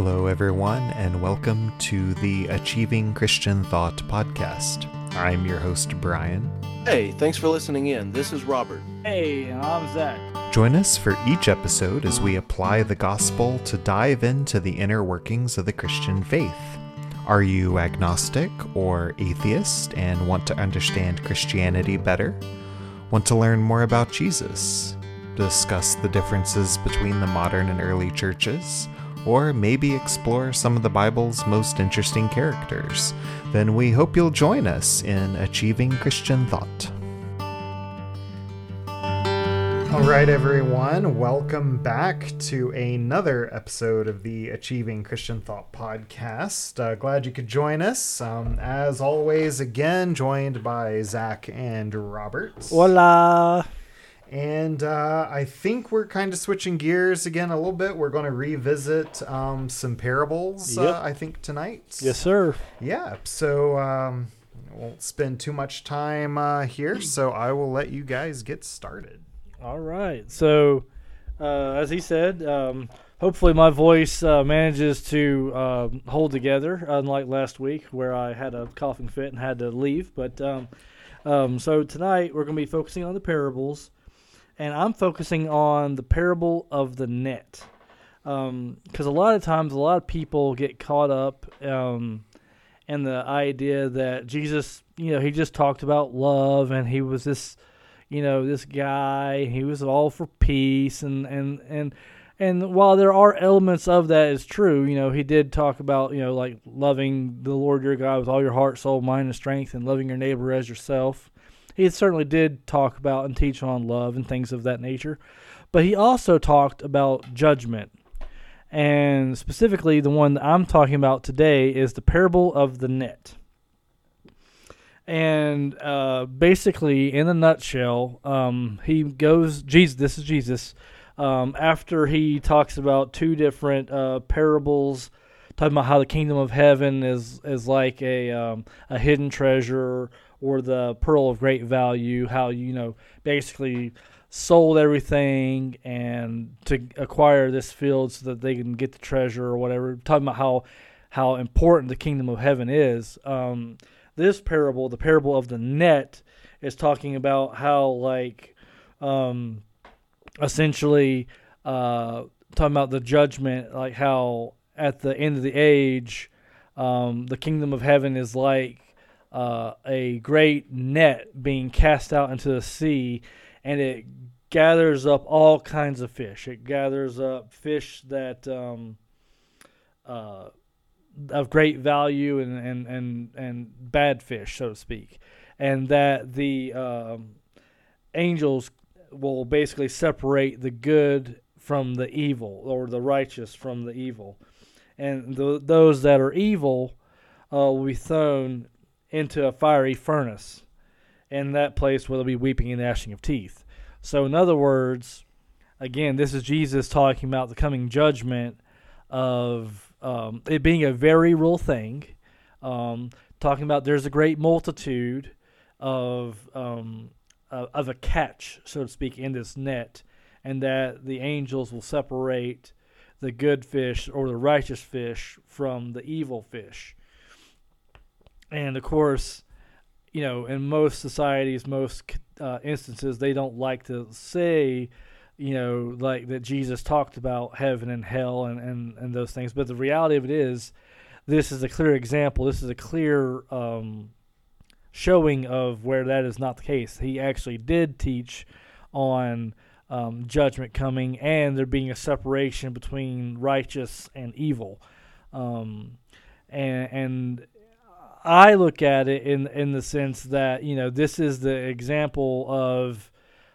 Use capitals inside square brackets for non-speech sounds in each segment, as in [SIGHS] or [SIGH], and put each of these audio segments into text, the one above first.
Hello, everyone, and welcome to the Achieving Christian Thought podcast. I'm your host, Brian. Hey, thanks for listening in. This is Robert. Hey, and I'm Zach. Join us for each episode as we apply the gospel to dive into the inner workings of the Christian faith. Are you agnostic or atheist and want to understand Christianity better? Want to learn more about Jesus? Discuss the differences between the modern and early churches? Or maybe explore some of the Bible's most interesting characters, then we hope you'll join us in Achieving Christian Thought. All right, everyone, welcome back to another episode of the Achieving Christian Thought podcast. Uh, glad you could join us. Um, as always, again, joined by Zach and Robert. Hola. And uh, I think we're kind of switching gears again a little bit. We're going to revisit um, some parables, uh, Yep. uh, I think, tonight. Yes, sir. Yeah. So um, won't spend too much time uh, here. So I will let you guys get started. All right. So, uh, as he said, um, hopefully my voice uh, manages to uh, hold together, unlike last week where I had a coughing fit and had to leave. But um, um, so tonight we're going to be focusing on the parables, and I'm focusing on the parable of the net. Because a lot of times, a lot of people get caught up um, in the idea that Jesus, you know, he just talked about love and he was this you know this guy he was all for peace and and and and while there are elements of that is true you know he did talk about you know like loving the lord your god with all your heart soul mind and strength and loving your neighbor as yourself he certainly did talk about and teach on love and things of that nature but he also talked about judgment and specifically the one that i'm talking about today is the parable of the net and uh, basically, in a nutshell, um, he goes. Jesus, this is Jesus. Um, after he talks about two different uh, parables, talking about how the kingdom of heaven is is like a um, a hidden treasure or the pearl of great value. How you know basically sold everything and to acquire this field so that they can get the treasure or whatever. Talking about how how important the kingdom of heaven is. Um, this parable, the parable of the net, is talking about how like um essentially uh talking about the judgment, like how at the end of the age, um the kingdom of heaven is like uh a great net being cast out into the sea and it gathers up all kinds of fish. It gathers up fish that um uh of great value and, and, and, and bad fish, so to speak, and that the um, angels will basically separate the good from the evil, or the righteous from the evil, and th- those that are evil uh, will be thrown into a fiery furnace, and that place will be weeping and gnashing of teeth. So, in other words, again, this is Jesus talking about the coming judgment of um, it being a very real thing. Um, talking about there's a great multitude of um, uh, of a catch, so to speak, in this net, and that the angels will separate the good fish or the righteous fish from the evil fish. And of course, you know, in most societies, most uh, instances, they don't like to say you know, like that Jesus talked about heaven and hell and, and, and those things. But the reality of it is, this is a clear example. This is a clear um, showing of where that is not the case. He actually did teach on um, judgment coming and there being a separation between righteous and evil. Um, and, and I look at it in in the sense that you know this is the example of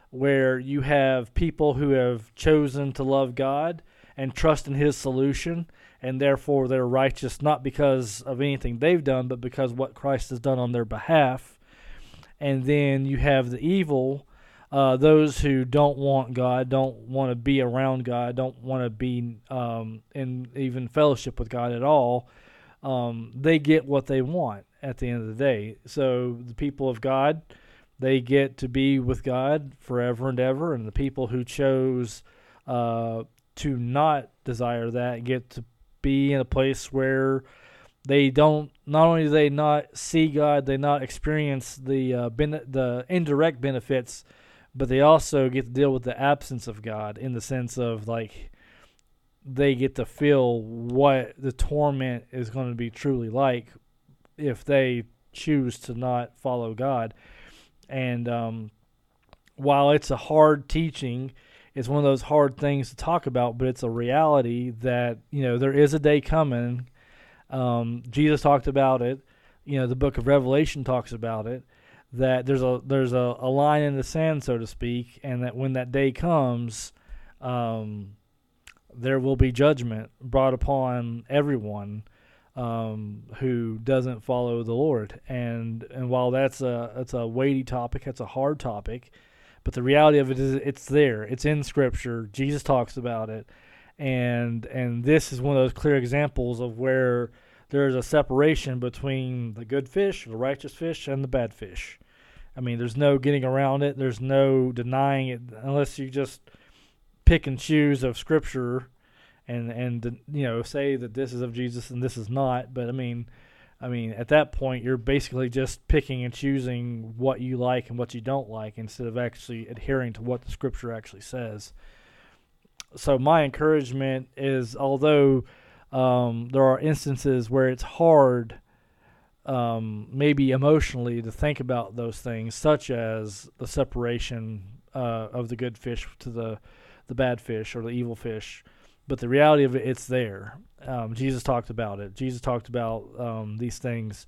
where you have people who have chosen to love God and trust in His solution, and therefore they're righteous not because of anything they've done, but because what Christ has done on their behalf. And then you have the evil, uh, those who don't want God, don't want to be around God, don't want to be um, in even fellowship with God at all. Um, they get what they want at the end of the day. So the people of God they get to be with God forever and ever, and the people who chose uh, to not desire that get to be in a place where they don't not only do they not see God, they not experience the uh, ben- the indirect benefits, but they also get to deal with the absence of God in the sense of like they get to feel what the torment is going to be truly like if they choose to not follow God. And um, while it's a hard teaching, it's one of those hard things to talk about, but it's a reality that you know there is a day coming um, Jesus talked about it. You know, the book of Revelation talks about it. That there's a there's a, a line in the sand, so to speak, and that when that day comes, um, there will be judgment brought upon everyone um, who doesn't follow the Lord. And and while that's a it's a weighty topic, that's a hard topic, but the reality of it is it's there. It's in Scripture. Jesus talks about it, and and this is one of those clear examples of where there's a separation between the good fish, the righteous fish, and the bad fish. I mean, there's no getting around it. There's no denying it unless you just pick and choose of Scripture, and and you know say that this is of Jesus and this is not. But I mean, I mean at that point you're basically just picking and choosing what you like and what you don't like instead of actually adhering to what the Scripture actually says. So my encouragement is, although um, there are instances where it's hard, um, maybe emotionally, to think about those things, such as the separation uh, of the good fish to the the bad fish or the evil fish. But the reality of it, it's there. Um, Jesus talked about it. Jesus talked about um, these things,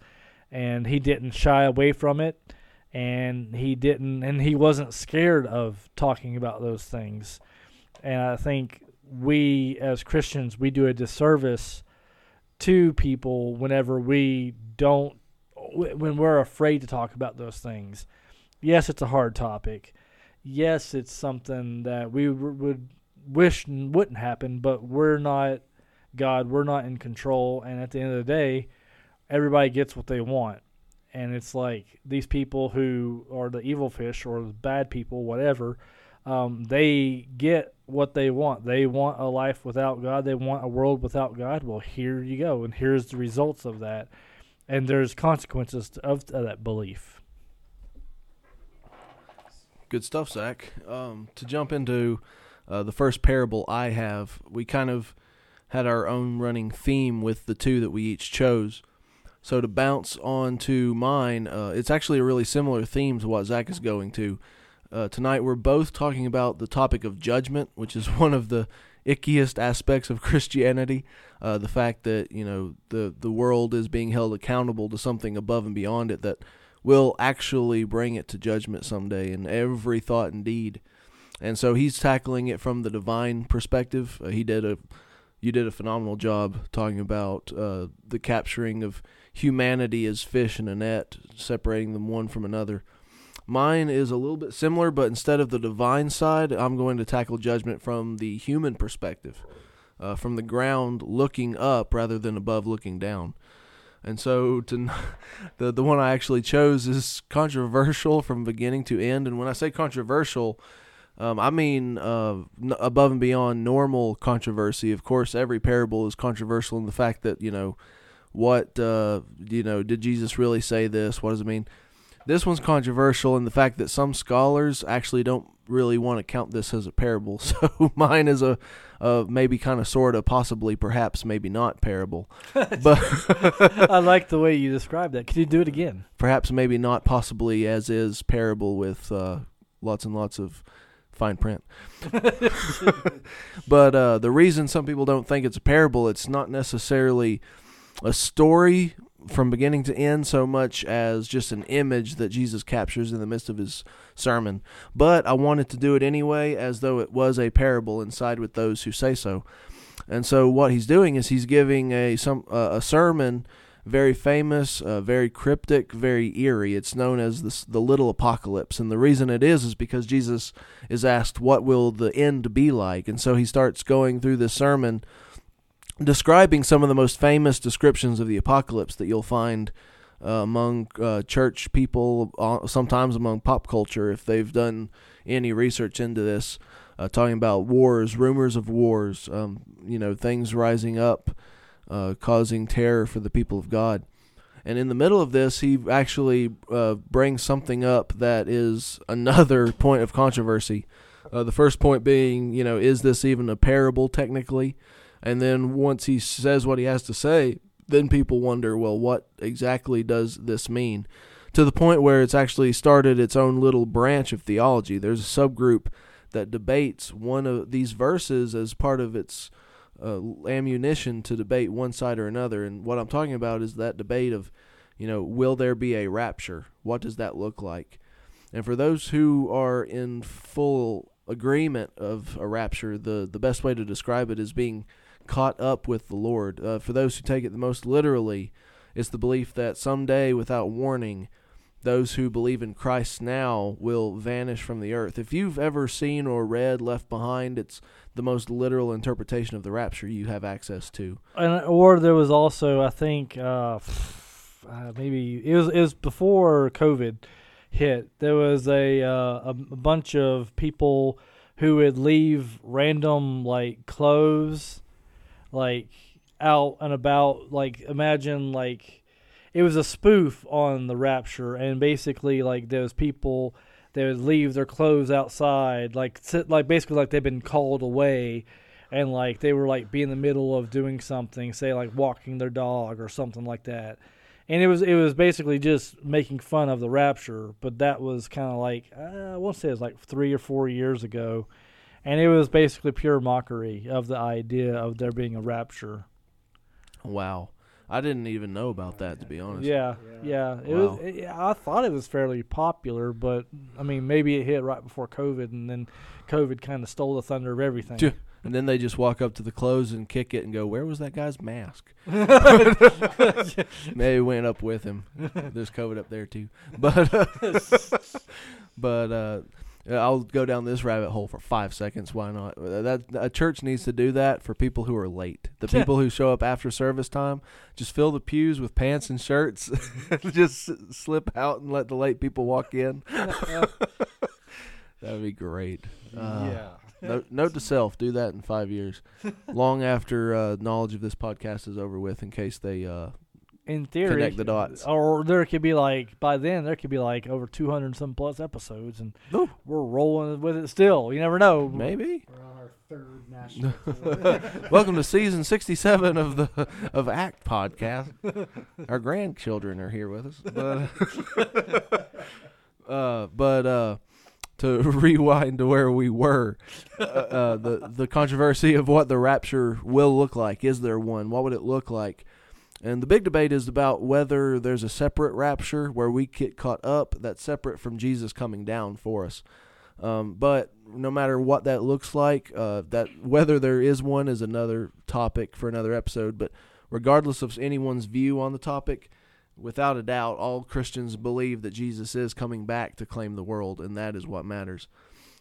and he didn't shy away from it, and he didn't, and he wasn't scared of talking about those things. And I think we as Christians we do a disservice to people whenever we don't when we're afraid to talk about those things. Yes, it's a hard topic. Yes, it's something that we would wish wouldn't happen, but we're not God. We're not in control, and at the end of the day, everybody gets what they want. And it's like these people who are the evil fish or the bad people, whatever, um, they get what they want. They want a life without God. They want a world without God. Well, here you go, and here's the results of that. And there's consequences of that belief. Good stuff, Zach. Um, to jump into uh, the first parable I have, we kind of had our own running theme with the two that we each chose. So to bounce on to mine, uh, it's actually a really similar theme to what Zach is going to. Uh, tonight we're both talking about the topic of judgment, which is [LAUGHS] one of the ickiest aspects of [LAUGHS] Christianity. Uh, the fact that you know the the world is being held accountable to something above and beyond it that will actually bring it to judgment someday in every thought and deed. And so he's tackling it from the divine perspective. Uh, he did a you did a phenomenal job talking about uh, the capturing of humanity as fish in a net, separating them one from another. Mine is a little bit similar, but instead of the divine side, I'm going to tackle judgment from the human perspective, uh, from the ground looking up rather than above looking down. And so to [LAUGHS] the the one I actually chose is controversial from beginning to end. And when I say controversial, um, I mean uh, n- above and beyond normal controversy. Of course, every parable is controversial in the fact that you know what uh, you know did Jesus really say this? What does it mean? This one's controversial in the fact that some scholars actually don't really want to count this as a parable. [LAUGHS] So mine is a, a maybe kind of sort of possibly perhaps maybe not parable. [LAUGHS] but [LAUGHS] I like the way you described that. Could you do it again? Perhaps maybe not possibly as is parable with uh, lots and lots of fine print. but uh, the reason some people don't think it's a parable, it's not necessarily a story from beginning to end so much as just an image that Jesus captures in the midst of his sermon. But I wanted to do it anyway as though it was a parable and side with those who say so. And so what he's doing is he's giving a some uh, a sermon very famous, uh, very cryptic, very eerie. It's known as the, the little apocalypse. And the reason it is is because Jesus is asked, What will the end be like? And so he starts going through this sermon describing some of the most famous descriptions of the apocalypse that you'll find uh, among uh, church people, uh, sometimes among pop culture, if they've done any research into this, uh, talking about wars, rumors of wars, um, you know, things rising up uh, causing terror for the people of God. And in the middle of this, he actually uh, brings something up that is another [LAUGHS] point of controversy. The first point being, you know, is this even a parable technically? And then once he says what he has to say, then people wonder, well, what exactly does this mean? To the point where it's actually started its own little branch of theology. There's a subgroup that debates one of these verses as part of its uh, ammunition to debate one side or another. And what I'm talking about is that debate of, you know, will there be a rapture? What does that look like? And for those who are in full agreement of a rapture, the, the best way to describe it is being caught up with the Lord. Uh, for those who take it the most literally, it's the belief that someday, without warning, those who believe in Christ now will vanish from the earth. If you've ever seen or read Left Behind, it's the most literal interpretation of the rapture you have access to. And or there was also, I think, uh, uh, maybe it was it was before COVID hit. There was a uh, a bunch of people who would leave random like clothes, like out and about. Like imagine like it was a spoof on the rapture, and basically like those people they would leave their clothes outside, like sit, like basically like they've been called away, and like they were like be in the middle of doing something, say like walking their dog or something like that. And it was it was basically just making fun of the rapture, but that was kind of like uh, I want to say it was like three or four years ago, and it was basically pure mockery of the idea of there being a rapture. Wow. I didn't even know about that to be honest. Yeah, yeah. It Wow. was. It, I thought it was fairly popular, but I mean, maybe it hit right before COVID, and then COVID kind of stole the thunder of everything. And then they just walk up to the clothes and kick it and go, "Where was that guy's mask?" [LAUGHS] Maybe went up with him. There's COVID up there too, but [LAUGHS] but uh, I'll go down this rabbit hole for five seconds. Why not? Uh, That a church needs to do that for people who are late. The people who show up after service time, just fill the pews with pants and shirts. [LAUGHS] just slip out and let the late people walk in. [LAUGHS] That'd be great. Uh, yeah. Note, note to self: do that in five years, [LAUGHS] long after uh, knowledge of this podcast is over with, in case they. Uh, In theory, Connect the dots. Or there could be like by then there could be like over two hundred some plus episodes, and Ooh. we're rolling with it still. You never know. maybe. We're on our third national. [LAUGHS] [LAUGHS] Welcome to season sixty-seven of the of Act podcast. [LAUGHS] Our grandchildren are here with us, but uh, but uh, to rewind to where we were, uh, uh, the the controversy of what the rapture will look like. Is there one? What would it look like? And the big debate is about whether there's a separate rapture where we get caught up that's separate from Jesus coming down for us. Um, but no matter what that looks like, uh, that whether there is one is another topic for another episode. But regardless of anyone's view on the topic, without a doubt, all Christians believe that Jesus is coming back to claim the world, and that is what matters.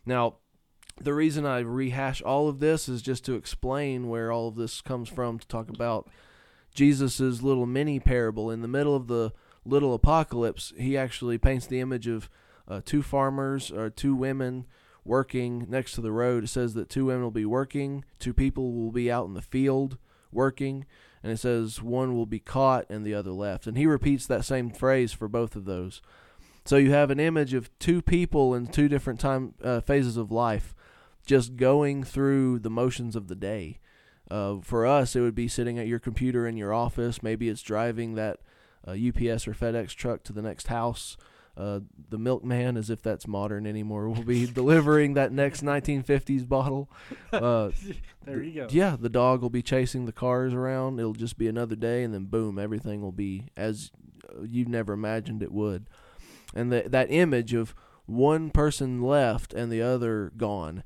Now, the reason I rehash all of this is just to explain where all of this comes from to talk about Jesus' little mini parable. In the middle of the little apocalypse, he actually paints the image of uh, two farmers or two women working next to the road. It says that two women will be working, two people will be out in the field working, and it says one will be caught and the other left. And he repeats that same phrase for both of those. So you have an image of two people in two different time uh, phases of life, just going through the motions of the day. Uh, for us, it would be sitting at your computer in your office. Maybe it's driving that uh, UPS or FedEx truck to the next house. Uh, the milkman, as if that's modern anymore, will be [LAUGHS] delivering that next 1950s bottle. [LAUGHS] Uh, there you go. yeah, the dog will be chasing the cars around. It'll just be another day, and then boom, everything will be as uh, you never imagined it would. And that that image of one person left and the other gone,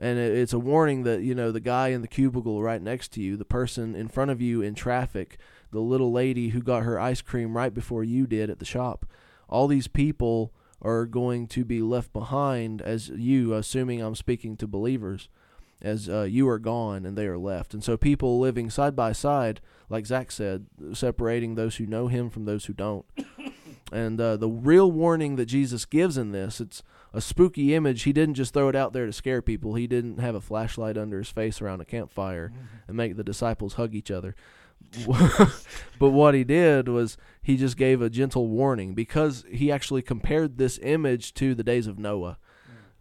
and it's a warning that you know the guy in the cubicle right next to you, the person in front of you in traffic, the little lady who got her ice cream right before you did at the shop. All these people are going to be left behind as you, assuming I'm speaking to believers as uh, you are gone and they are left. And so people living side by side, like Zach said, separating those who know him from those who don't. [COUGHS] and uh, the real warning that Jesus gives in this, it's a spooky image. He didn't just throw it out there to scare people. He didn't have a flashlight under his face around a campfire mm-hmm. and make the disciples hug each other. [LAUGHS] but what he did was he just gave a gentle warning because he actually compared this image to the days of Noah.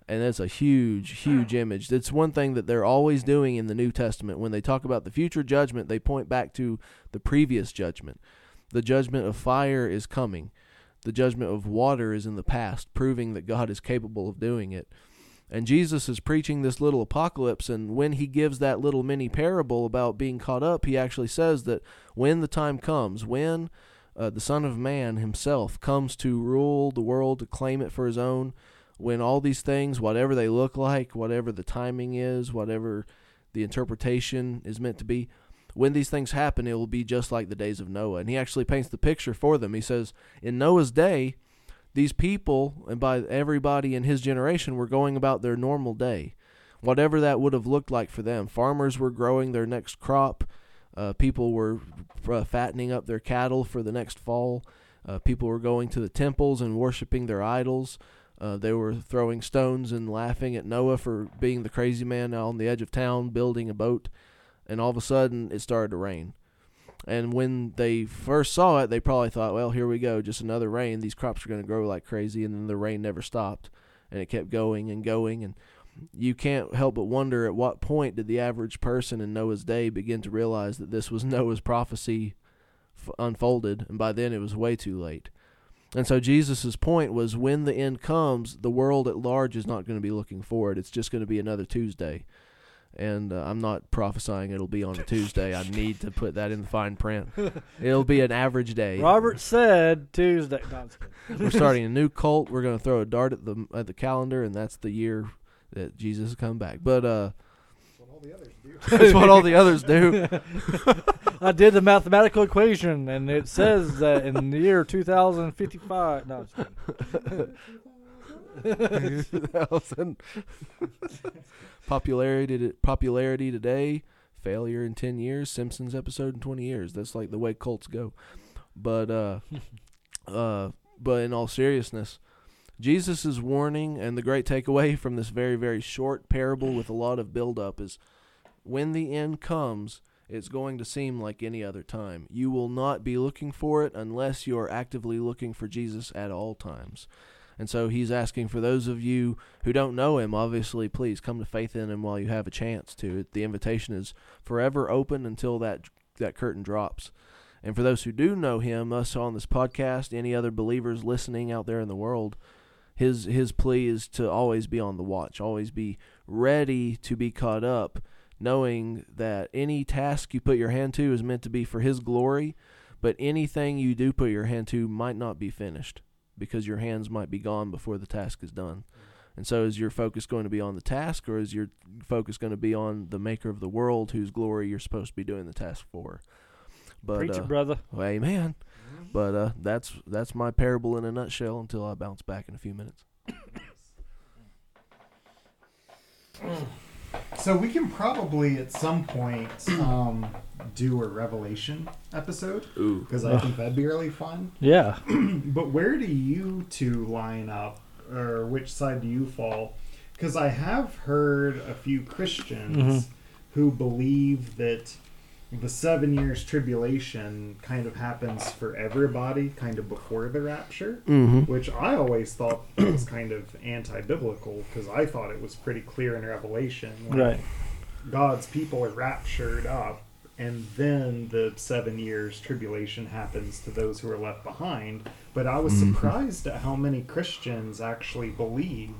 And that's a huge, huge [CLEARS THROAT] image. It's one thing that they're always doing in the New Testament. When they talk about the future judgment, they point back to the previous judgment. The judgment of fire is coming. The judgment of water is in the past, proving that God is capable of doing it. And Jesus is preaching this little apocalypse, and when he gives that little mini parable about being caught up, he actually says that when the time comes, when uh, the Son of Man himself comes to rule the world, to claim it for his own, when all these things, whatever they look like, whatever the timing is, whatever the interpretation is meant to be, when these things happen, it will be just like the days of Noah. And he actually paints the picture for them. He says, In Noah's day, these people, and by everybody in his generation, were going about their normal day, whatever that would have looked like for them. Farmers were growing their next crop, uh, people were uh, fattening up their cattle for the next fall, uh, people were going to the temples and worshiping their idols. Uh, they were throwing stones and laughing at Noah for being the crazy man on the edge of town building a boat. And all of a sudden, it started to rain. And when they first saw it, they probably thought, well, here we go, just another rain. These crops are going to grow like crazy. And then the rain never stopped. And it kept going and going. And you can't help but wonder at what point did the average person in Noah's day begin to realize that this was [LAUGHS] Noah's prophecy f- unfolded. And by then, it was way too late. And so Jesus' point was when the end comes, the world at large is not going to be looking forward. It's just going to be another Tuesday. And uh, I'm not prophesying it'll be on a Tuesday. I need to put that in the fine print. [LAUGHS] It'll be an average day. Robert said Tuesday. No, I'm just kidding. We're starting a new cult. We're going to throw a dart at the at the calendar, and that's the year that Jesus has come back. But uh, [LAUGHS] That's what all the others do. that's what all the others do. I did the mathematical equation, and it says that in the year 2055. No, [LAUGHS] I'm just kidding. Thousand. Popularity popularity today, failure in ten years, Simpsons episode in twenty years. That's like the way cults go. But uh, [LAUGHS] uh, but in all seriousness, Jesus' warning and the great takeaway from this very very short parable with a lot of build up is when the end comes. It's going to seem like any other time. You will not be looking for it unless you are actively looking for Jesus at all times. And so he's asking for those of you who don't know him, obviously, please come to faith in him while you have a chance to. The invitation is forever open until that that curtain drops. And for those who do know him, us on this podcast, any other believers listening out there in the world, his his plea is to always be on the watch, always be ready to be caught up, knowing that any task you put your hand to is meant to be for his glory, but anything you do put your hand to might not be finished because your hands might be gone before the task is done. And so, is your focus going to be on the task, or is your focus going to be on the Maker of the world, whose glory you're supposed to be doing the task for? But Preach uh, brother. well, amen. But uh, that's that's my parable in a nutshell. Until I bounce back in a few minutes. So we can probably at some point um, do a Revelation episode Ooh, because I think that'd be really fun. [CLEARS THROAT] Yeah. But where do you two line up, or which side do you fall? Because I have heard a few Christians Mhm. who believe that the seven years tribulation kind of happens for everybody, kind of before the rapture. mm-hmm. Which I always thought [CLEARS THROAT] was kind of anti-biblical because I thought it was pretty clear in Revelation. Right. God's people are raptured up, and then the seven years tribulation happens to those who are left behind. But I was Mhm. surprised at how many Christians actually believe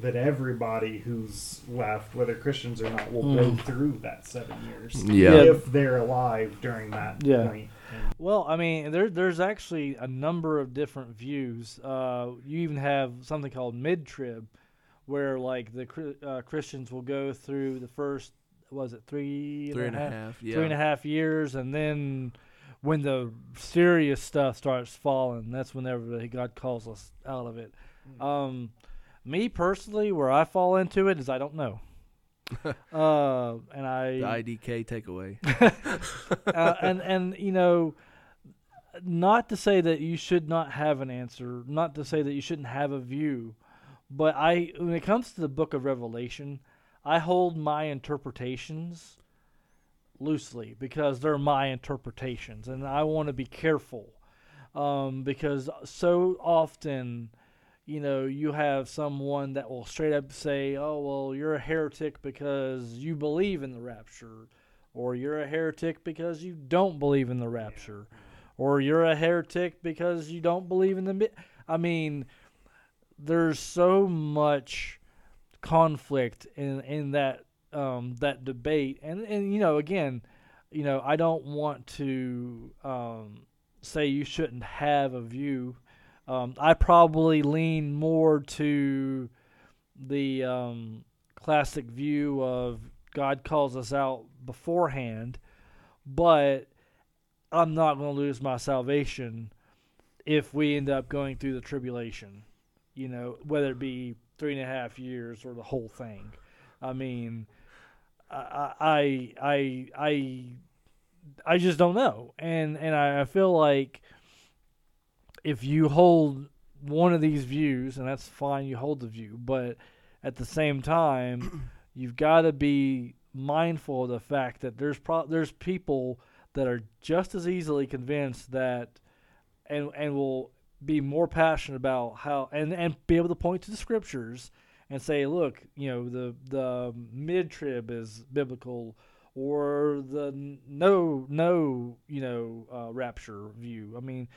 that everybody who's left, whether Christians or not, will go Mm. through that seven years Yeah. if they're alive during that Yeah. point. Well, I mean, there, there's actually a number of different views. Uh, you even have something called mid-trib, where like the uh, Christians will go through the first, was it three, Three and a half. Yeah. three and a half years, and then when the serious stuff starts falling, that's whenever God calls us out of it. Um, me personally, where I fall into it is I don't know. [LAUGHS] uh, and I The IDK takeaway. [LAUGHS] uh, and and you know, not to say that you should not have an answer, not to say that you shouldn't have a view, but I when it comes to the Book of Revelation, I hold my interpretations loosely because they're my interpretations, and I want to be careful um, because so often, you know, you have someone that will straight up say, "Oh, well, you're a heretic because you believe in the rapture," or "You're a heretic because you don't believe in the rapture," or "You're a heretic because you don't believe in the." Mi-. I mean, there's so much conflict in in that um, that debate, and and you know, again, you know, I don't want to um, say you shouldn't have a view. Um, I probably lean more to the um, classic view of God calls us out beforehand, but I'm not going to lose my salvation if we end up going through the tribulation. You know, whether it be three and a half years or the whole thing. I mean, I, I, I, I, I just don't know, and and I feel like if you hold one of these views, and that's fine, you hold the view, but at the same time, [CLEARS THROAT] you've got to be mindful of the fact that there's pro- there's people that are just as easily convinced that, and and will be more passionate about how and and be able to point to the scriptures and say, look, you know, the the mid trib is biblical, or the no no you know uh, rapture view. I mean,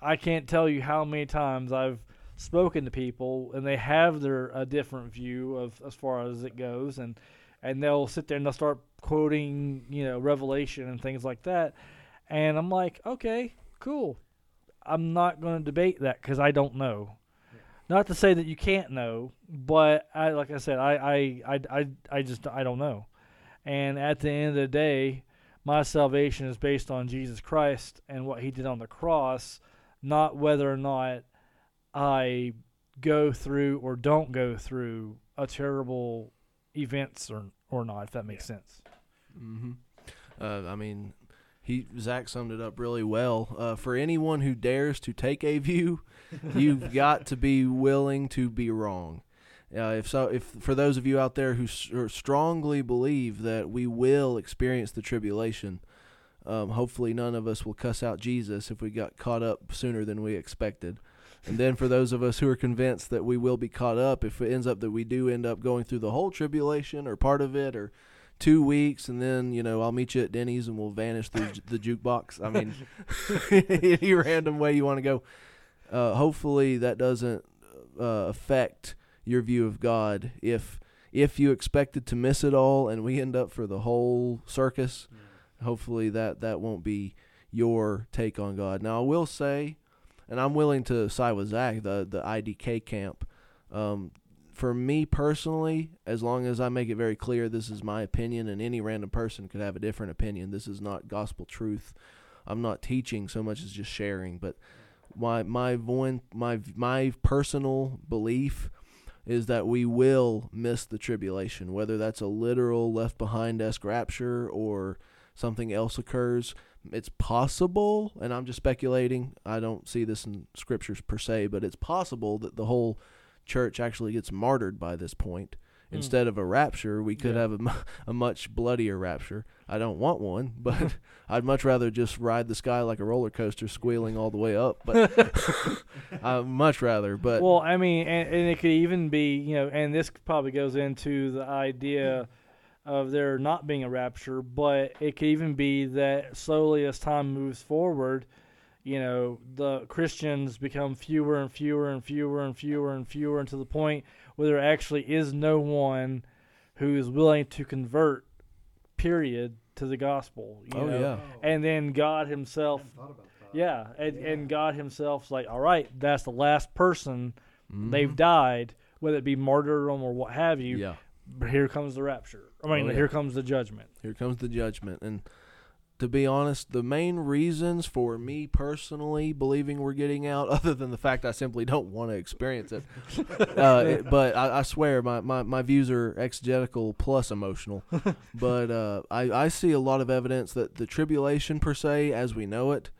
I can't tell you how many times I've spoken to people and they have their a different view of as far as it goes, and and they'll sit there and they'll start quoting you know Revelation and things like that, and I'm like, okay, cool. I'm not going to debate that because I don't know. Not to say that you can't know, but I like I said, I I, I, I, I just I don't know. And at the end of the day, my salvation is based on Jesus Christ and what he did on the cross, not whether or not I go through or don't go through a terrible events or or not, if that makes sense. Mm-hmm. Uh, I mean, he Zach summed it up really well. Uh, for anyone who dares to take a view, you've [LAUGHS] got to be willing to be wrong. Uh, if so, if for those of you out there who s- strongly believe that we will experience the tribulation, um, hopefully none of us will cuss out Jesus if we got caught up sooner than we expected. And then for those of us who are convinced that we will be caught up, if it ends up that we do end up going through the whole tribulation or part of it or two weeks, and then you know I'll meet you at Denny's and we'll vanish through the jukebox. I mean, [LAUGHS] any random way you want to go. Uh, hopefully that doesn't uh, affect your view of God. If if you expected to miss it all and we end up for the whole circus, hopefully that that won't be your take on God. Now I will say, and I'm willing to side with Zach, the the IDK camp. Um, for me personally, as long as I make it very clear this is my opinion, and any random person could have a different opinion. This is not gospel truth. I'm not teaching so much as just sharing. But my my voin, my my personal belief is that we will miss the tribulation, whether that's a literal left behind esque rapture or something else occurs. It's possible, and I'm just speculating. I don't see this in scriptures per se, but it's possible that the whole church actually gets martyred by this point. Mm. Instead of a rapture, we could Yeah. have a, [LAUGHS] a much bloodier rapture. I don't want one, [LAUGHS] but I'd much rather just ride the sky like a roller coaster, squealing all the way up. But [LAUGHS] I'd much rather. But well, I mean, and, and it could even be, you know, and this probably goes into the idea of there not being a rapture, but it could even be that slowly as time moves forward, you know, the Christians become fewer and fewer and fewer and fewer and fewer, and to the point where there actually is no one who is willing to convert, period, to the gospel. You oh know? yeah, And then God Himself thought about that. yeah, and, Yeah. and God Himself's like, all right, that's the last person. They've Mhm. died, whether it be martyrdom or what have you. yeah. But here comes the rapture. I mean, Oh, yeah. here comes the judgment. Here comes the judgment. And to be honest, the main reasons for me personally believing we're getting out, [LAUGHS] other than the fact I simply don't want to experience it, [LAUGHS] uh, it- but I, I swear my, my, my views are exegetical plus emotional. [LAUGHS] but uh, I, I see a lot of evidence that the tribulation, per se, as we know it,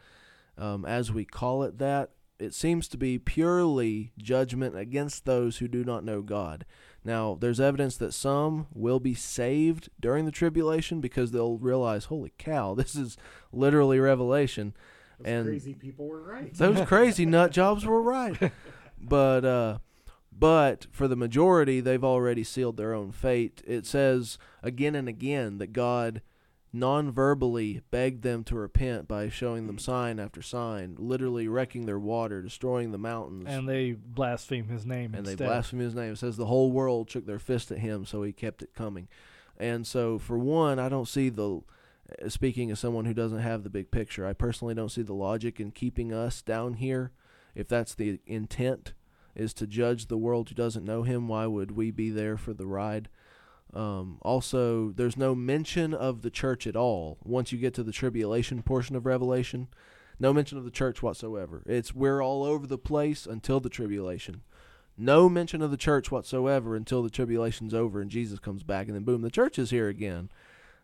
um, as we call it that, it seems to be purely judgment against those who do not know God. Now, there's evidence that some will be saved during the tribulation because they'll realize, holy cow, [LAUGHS] this is literally revelation. Those And- crazy people were right. Those [LAUGHS] crazy nut jobs were right. But uh but for the majority they've already sealed their own fate. It says again and again that God non-verbally begged them to repent by showing them sign after sign, literally wrecking their water, destroying the mountains. and they blaspheme his name and they blaspheme his name. It says the whole world shook their fist at him, so he kept it coming. And so, for one, I don't see the. uh, Speaking as someone who doesn't have the big picture, I personally don't see the logic in keeping us down here. If that's the intent, is to judge the world who doesn't know him, why would we be there for the ride? Um, also, there's no mention of the church at all. Once you get to the tribulation portion of Revelation, no mention of the church whatsoever. It's we're all over the place until the tribulation. No mention of the church whatsoever until the tribulation's over and Jesus comes back, and then boom, the church is here again.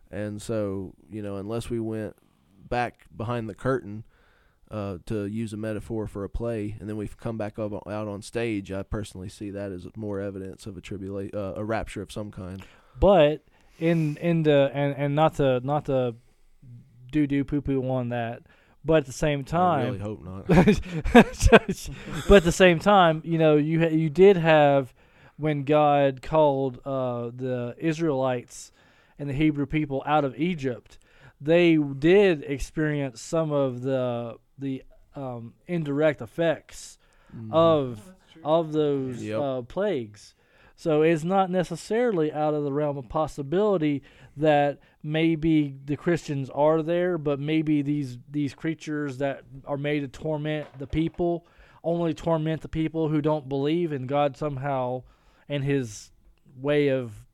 And so, you know, unless we went back behind the curtain, uh, to use a metaphor for a play, and then we've come back out on stage, I personally see that as more evidence of a tribula- uh, a rapture of some kind. But in in the and and not to not to do do poo poo on that, but at the same I really time, hope not. [LAUGHS] [LAUGHS] but at the same time, you know, you ha- you did have when God called uh, the Israelites and the Hebrew people out of Egypt, they did experience some of the the um, indirect effects Mhm. of of those Yep. uh, plagues. So it's not necessarily out of the realm of possibility that maybe the Christians are there, but maybe these these creatures that are made to torment the people only torment the people who don't believe in God somehow and His way of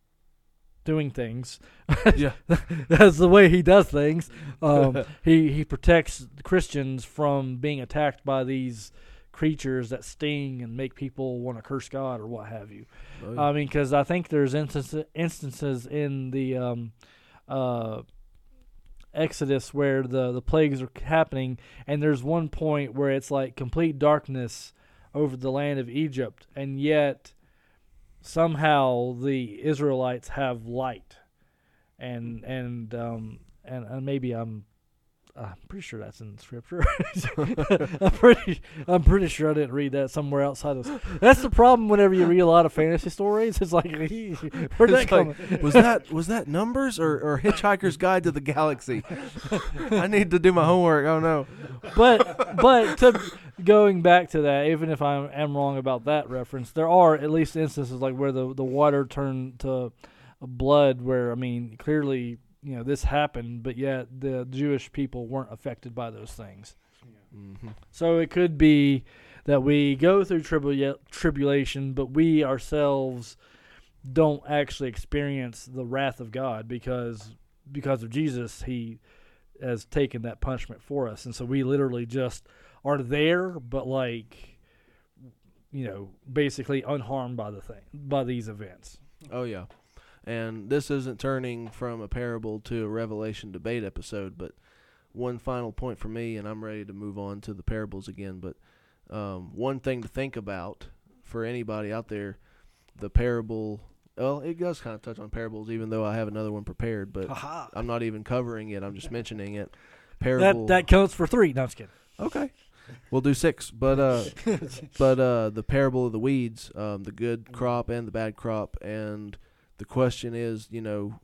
doing things. [LAUGHS] yeah. That's the way He does things. [LAUGHS] Um, he he protects Christians from being attacked by these creatures that sting and make people want to curse God or what have you. Oh, yeah. I mean, because I think there's instances instances in the um, uh, Exodus where the the plagues are happening, and there's one point where it's like complete darkness over the land of Egypt, and yet somehow the Israelites have light, and and um, and, and maybe I'm. I'm pretty sure that's in scripture. [LAUGHS] I'm pretty, I'm pretty sure I didn't read that somewhere outside of. That's the problem whenever you read a lot of fantasy stories. It's like, [LAUGHS] where'd that come? like, was that was that numbers or, or Hitchhiker's Guide to the Galaxy? [LAUGHS] I need to do my homework. Oh no. but but to going back to that, even if I am wrong about that reference, there are at least instances like where the the water turned to blood. Where I mean, clearly, you know, this happened, but yet the Jewish people weren't affected by those things. hmm So it could be that we go through tribula- tribulation, but we ourselves don't actually experience the wrath of God because because of Jesus, He has taken that punishment for us, and so we literally just are there, but like you know, basically unharmed by the thing by these events. Oh yeah. And this isn't turning from a parable to a revelation debate episode, but one final point for me, and I'm ready to move on to the parables again. But um, one thing to think about for anybody out there, the parable. Well, it does kind of touch on parables, even though I have another one prepared, but Haha. I'm not even covering it. I'm just mentioning it. Parable. That that counts for three. No, I'm just kidding. Okay. We'll do six, but uh, [LAUGHS] but uh, the parable of the weeds, um, the good crop and the bad crop, and the question is, you know,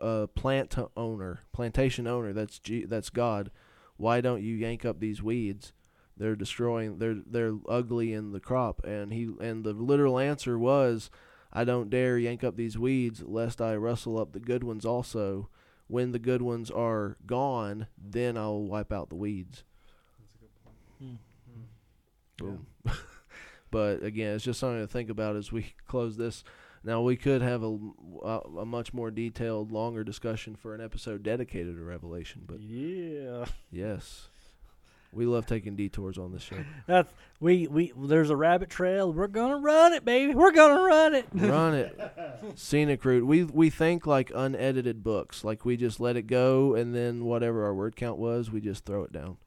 uh, plant owner, plantation owner, that's G- that's God. Why don't you yank up these weeds? They're destroying. They're they're ugly in the crop, and he and the literal answer was, I don't dare yank up these weeds, lest I rustle up the good ones also. When the good ones are gone, then I'll wipe out the weeds. Boom. [LAUGHS] but again, it's just something to think about as we [LAUGHS] close this. Now we could have a, a, a much more detailed, longer discussion for an episode dedicated to Revelation. But Yeah. yes, we love taking detours on this show. That's we we. There's a rabbit trail. We're gonna run it, baby. We're gonna run it. [LAUGHS] Run it, scenic route. We we think like unedited books, like we just let it go, and then whatever our word count was, we just throw it down.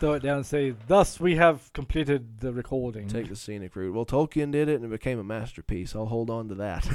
Throw it down and say, "Thus we have completed the recording." Take the scenic route. Well, Tolkien did it and it became a masterpiece. I'll hold on to that.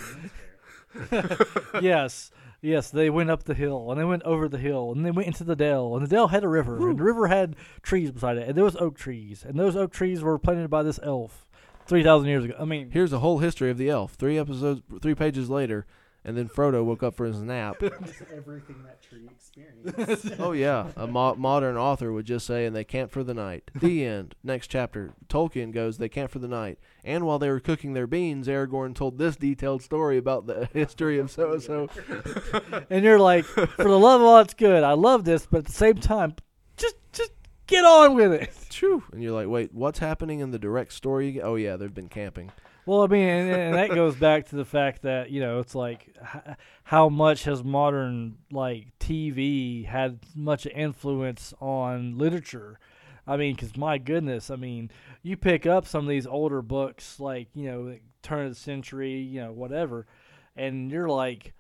[LAUGHS] yes, yes, they went up the hill and they went over the hill and they went into the dell and the dell had a river and the river had trees beside it and there was oak trees and those oak trees were planted by this elf three thousand years ago. I mean, Here's a whole history of the elf. Three episodes, three pages later, and then Frodo woke up for his nap. [LAUGHS] Just everything that tree experienced. [LAUGHS] oh yeah, a mo- modern author would just say, "And they camped for the night." The [LAUGHS] end. Next chapter. Tolkien goes, "They camped for the night." And while they were cooking their beans, Aragorn told this detailed story about the history of so and so. and you're like, for the love of all that's good, I love this, but at the same time, just just get on with it. True. And you're like, "Wait, what's happening in the direct story?" Oh yeah, they've been camping. Well, I mean, and, and that goes back to the fact that you know it's like h- how much has modern like TV had much influence on literature. I mean, because my goodness, I mean, you pick up some of these older books, like you know, like turn of the century, you know, whatever, and you're like,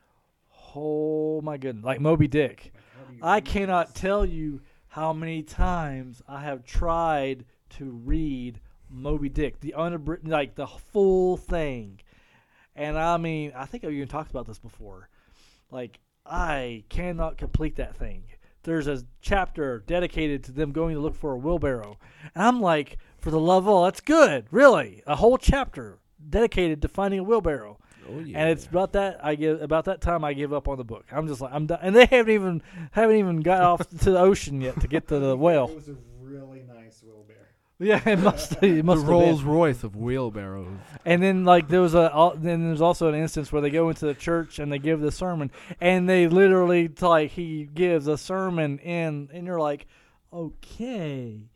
oh my goodness, like Moby Dick. I cannot tell you how many times I have tried to read Moby Dick, the unabridged, like the full thing. And I mean, I think I've even talked about this before. Like, I cannot complete that thing. There's a chapter dedicated to them going to look for a wheelbarrow. And I'm like, for the love of all, that's good. Really. A whole chapter dedicated to finding a wheelbarrow. Oh yeah. And it's about that I give about that time I give up on the book. I'm just like I'm done. And they haven't even haven't even got off [LAUGHS] to the ocean yet to get to the whale. It was a really nice wheelbarrow. Yeah, it must it the must have been. Rolls Royce of wheelbarrows. And then like there was a al- then there's also an instance where they go into the church and they give the sermon and they literally like he gives a sermon in and you're like, okay,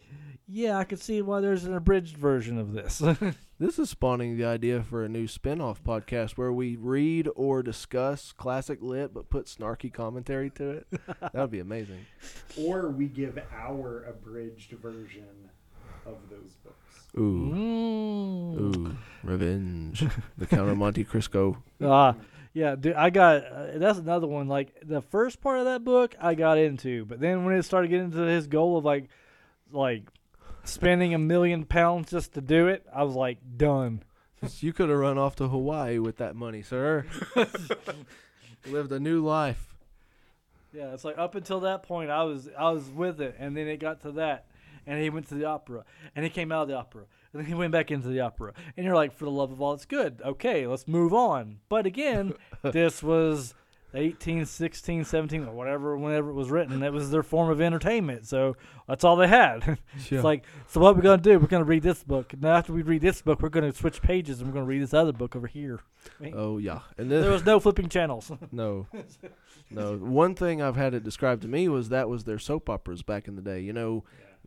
yeah, I can see why there's an abridged version of this. [LAUGHS] This is spawning the idea for a new spin-off podcast where we read or discuss classic lit but put snarky commentary to it. [LAUGHS] that would be amazing. Or we give our abridged version of those books. Ooh. mm. Ooh. Revenge. the Count of Monte Cristo. [LAUGHS] Ah, yeah, dude, I got uh, that's another one. Like the first part of that book, I got into, but then when it started getting to his goal of like, like spending a million pounds just to do it, I was like done. [LAUGHS] You could have run off to Hawaii with that money, sir. [LAUGHS] Lived a new life. Yeah, it's like up until that point, I was I was with it, and then it got to that, and he went to the opera, and he came out of the opera, and then he went back into the opera, and you're like, for the love of all that's good, okay, let's move on. But again, [LAUGHS] this was 18, 16, 17, or whatever, whenever it was written, that was their form of entertainment, so that's all they had. [LAUGHS] It's like, so what we're gonna do? We're gonna read this book. Now after we read this book, we're gonna switch pages and we're gonna read this other book over here. oh yeah, and then There was no flipping channels. [LAUGHS] No. No. One thing I've had it described to me was that was their soap operas back in the day. You know,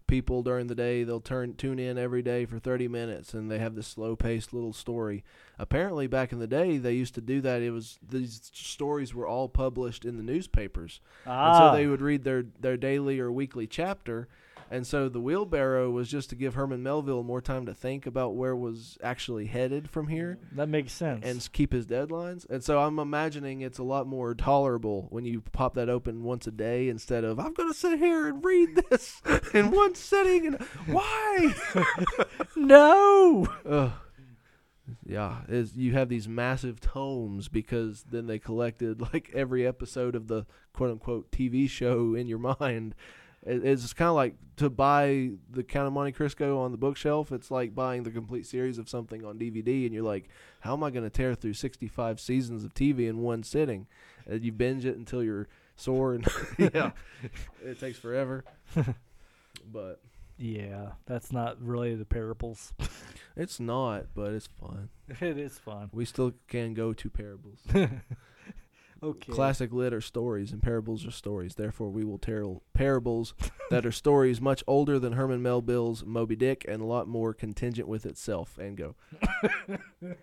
people during the day they'll turn tune in every day for 30 minutes and they have this slow-paced little story. Apparently back in the day they used to do that. It was these stories were all published in the newspapers. And ah, so they would read their their daily or weekly chapter. And so the wheelbarrow was just to give Herman Melville more time to think about where was actually headed from here that makes sense. and s- keep his deadlines. And so I'm imagining it's a lot more tolerable when you pop that open once a day instead of I'm going to sit here and read this [LAUGHS] in one sitting. And [LAUGHS] why? [LAUGHS] no. Ugh. Yeah, is you have these massive tomes because then they collected like every episode of the quote unquote TV show in your mind. It- It's kind of like to buy the Count of Monte Cristo on the bookshelf. It's like buying the complete series of something on DVD, and you're like, "How am I going to tear through 65 seasons of TV in one sitting?" And you binge it until you're sore, and [LAUGHS] yeah, it takes forever. [LAUGHS] but Yeah, that's not really the parables. it's not, but it's fun. [LAUGHS] it is fun. We still can go to parables. Okay. Classic lit are stories, and parables are stories. Therefore, we will tell parables that are [LAUGHS] stories much older than Herman Melville's Moby Dick and a lot more contingent with itself. And go. [LAUGHS]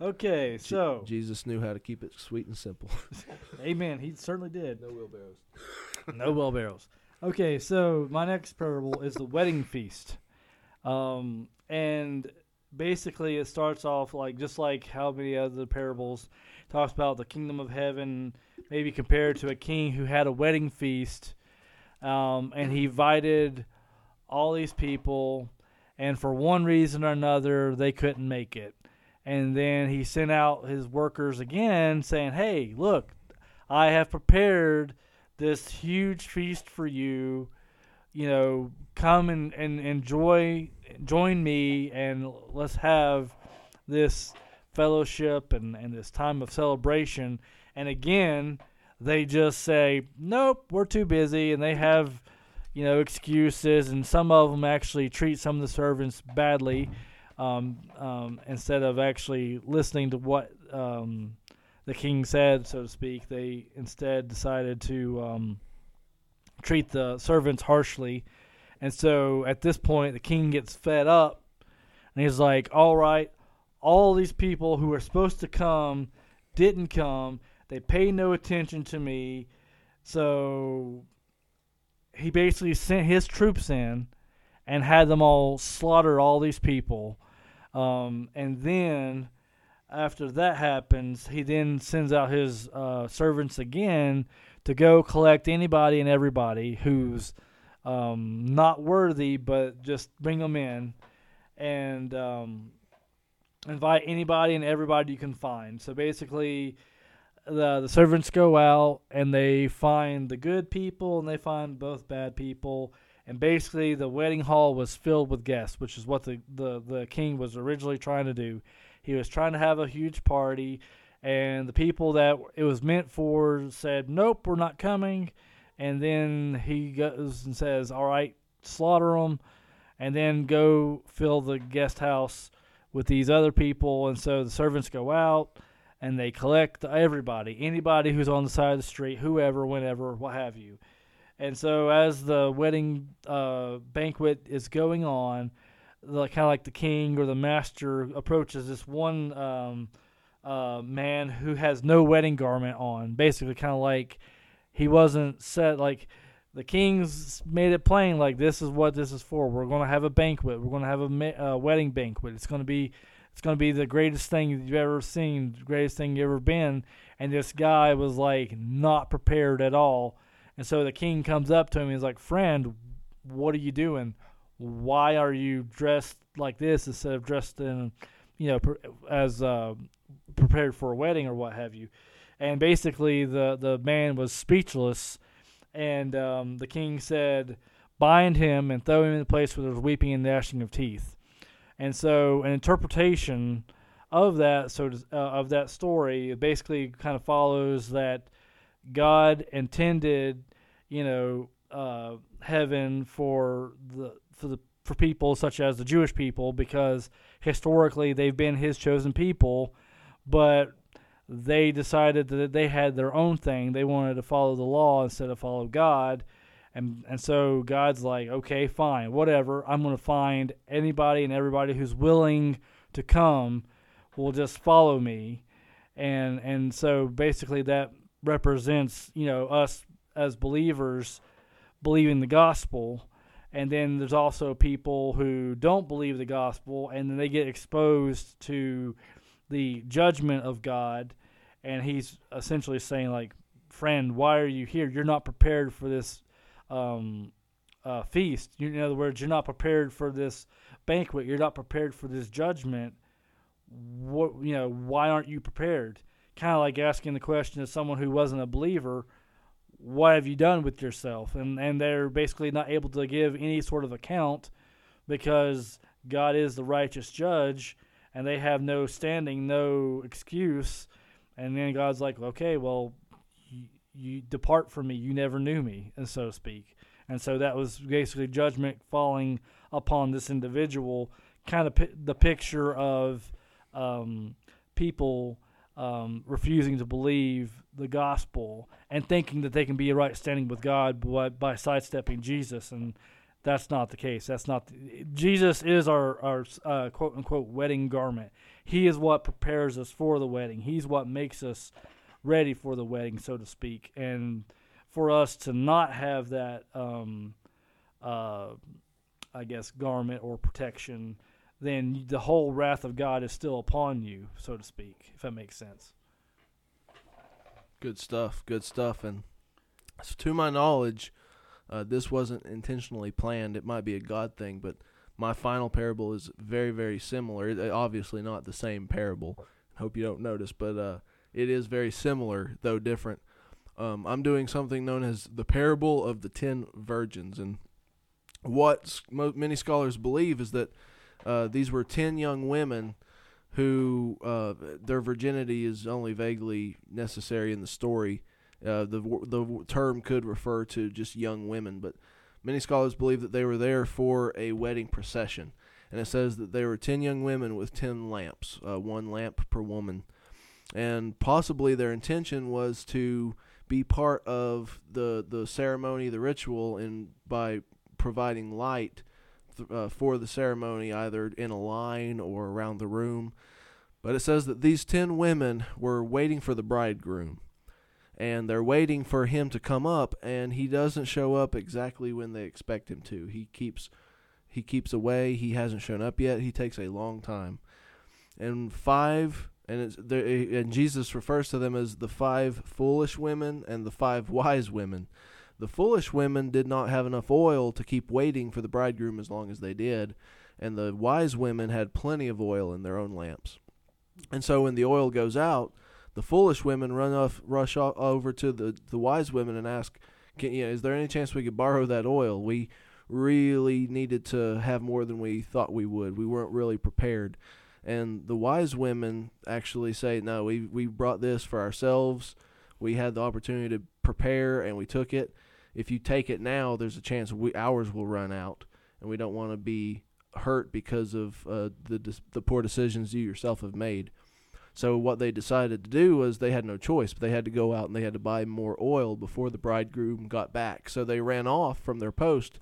Okay, so Jesus knew how to keep it sweet and simple. [LAUGHS] amen. He certainly did. No wheelbarrows. no wheelbarrows. Okay, so my next parable is the wedding feast, um, and basically it starts off like just like how many other parables talks about the kingdom of heaven, maybe compared to a king who had a wedding feast, um, and he invited all these people, and for one reason or another, they couldn't make it. And then he sent out his workers again, saying, "Hey, look, I have prepared this huge feast for you. You know, come and, and enjoy, join me, and let's have this fellowship and, and this time of celebration." And again, they just say, "Nope, we're too busy," and they have, you know, excuses, and some of them actually treat some of the servants badly, um, um, instead of actually listening to what um, the king said, so to speak. They instead decided to um, treat the servants harshly, and so at this point, the king gets fed up, and he's like, "All right, all these people who are supposed to come didn't come." They pay no attention to me. So he basically sent his troops in and had them all slaughter all these people. Um, and then after that happens, he then sends out his uh, servants again to go collect anybody and everybody who's um, not worthy, but just bring them in and um, invite anybody and everybody you can find. So basically, the the servants go out and they find the good people and they find both bad people. And basically the wedding hall was filled with guests which is what the, the, the king was originally trying to do. He was trying to have a huge party and the people that it was meant for said nope we're not coming. And then he goes and says all right slaughter them and then go fill the guest house with these other people and so the servants go out and they collect everybody, anybody who's on the side of the street, whoever, whenever, what have you. And so, as the wedding uh, banquet is going on, the, kind of like the king or the master approaches this one um, uh, man who has no wedding garment on. Basically, kind of like he wasn't set. Like the king's made it plain, like this is what this is for. We're going to have a banquet. We're going to have a uh, wedding banquet. It's going to be it's going to be the greatest thing you've ever seen, the greatest thing you've ever been. And this guy was like not prepared at all. And so the king comes up to him. And he's like, "Friend, what are you doing? Why are you dressed like this instead of dressed in, you know, as uh, prepared for a wedding or what have you?" And basically, the the man was speechless. And um, the king said, "Bind him and throw him in the place where there's weeping and gnashing of teeth." And so, an interpretation of that so uh, of that story basically kind of follows that God intended, you know, uh, heaven for the for the for people such as the Jewish people because historically they've been His chosen people, but they decided that they had their own thing. They wanted to follow the law instead of follow God, and and so God's like, okay, fine, whatever. I'm going to find anybody and everybody who's willing to come will just follow me. And and so basically that represents, you know, us as believers believing the gospel. And then there's also people who don't believe the gospel and then they get exposed to the judgment of God and he's essentially saying like friend why are you here you're not prepared for this um, uh, feast. You, in other words, you're not prepared for this banquet. You're not prepared for this judgment. What you know? Why aren't you prepared? Kind of like asking the question to someone who wasn't a believer. What have you done with yourself? And and they're basically not able to give any sort of account because God is the righteous judge, and they have no standing, no excuse. And then God's like, okay, well, you depart from me, you never knew me, and so to speak. And so that was basically judgment falling upon this individual, kind of the picture of um, people um, refusing to believe the gospel and thinking that they can be right standing with God by, by sidestepping Jesus. And that's not the case. That's not the, Jesus is our our uh, quote unquote wedding garment. He is what prepares us for the wedding. He's what makes us ready for the wedding, so to speak. And for us to not have that, um, uh, I guess, garment or protection, then the whole wrath of God is still upon you, so to speak, if that makes sense. Good stuff. Good stuff. And to my knowledge, Uh, this wasn't intentionally planned. It might be a God thing, but my final parable is very, very similar. It, obviously, not the same parable. Hope you don't notice, but uh, it is very similar, though different. Um, I'm doing something known as the parable of the ten virgins, and what many scholars believe is that uh, these were ten young women who uh, their virginity is only vaguely necessary in the story. Uh, the the term could refer to just young women, but many scholars believe that they were there for a wedding procession, and it says that there were ten young women with ten lamps, uh, one lamp per woman, and possibly their intention was to be part of the the ceremony, the ritual, and by providing light th- uh, for the ceremony, either in a line or around the room. But it says that these ten women were waiting for the bridegroom, and they're waiting for him to come up, and he doesn't show up exactly when they expect him to. He keeps he keeps away. He hasn't shown up yet. He takes a long time, and five and it's eh, and Jesus refers to them as the five foolish women and the five wise women. The foolish women did not have enough oil to keep waiting for the bridegroom as long as they did, and the wise women had plenty of oil in their own lamps. And so when the oil goes out, the foolish women run off, rush off over to the the wise women and ask, Can, you know, "Is there any chance we could borrow that oil? We really needed to have more than we thought we would. We weren't really prepared." And the wise women actually say, "No, we we brought this for ourselves. We had the opportunity to prepare, and we took it. If you take it now, there's a chance we ours will run out, and we don't want to be hurt because of uh, the the poor decisions you yourself have made." So what they decided to do was they had no choice, but they had to go out and they had to buy more oil before the bridegroom got back. So they ran off from their post.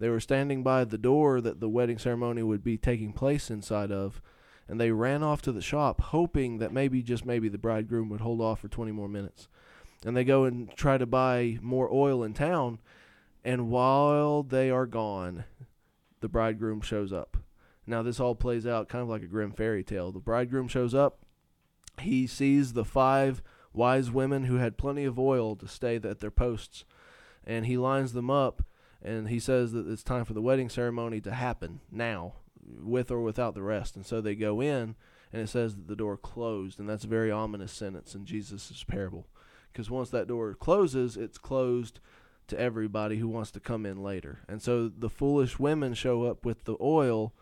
They were standing by the door that the wedding ceremony would be taking place inside of and they ran off to the shop hoping that maybe just maybe the bridegroom would hold off for 20 more minutes and they go and try to buy more oil in town and while they are gone the bridegroom shows up now this all plays out kind of like a Grimm fairy tale the bridegroom shows up he sees the five wise women who had plenty of oil to stay at their posts and he lines them up and he says that it's time for the wedding ceremony to happen now with or without the rest. And so they go in, and it says that the door closed, and that's a very ominous sentence in Jesus' parable. Because once that door closes, it's closed to everybody who wants to come in later. And so the foolish women show up with the oil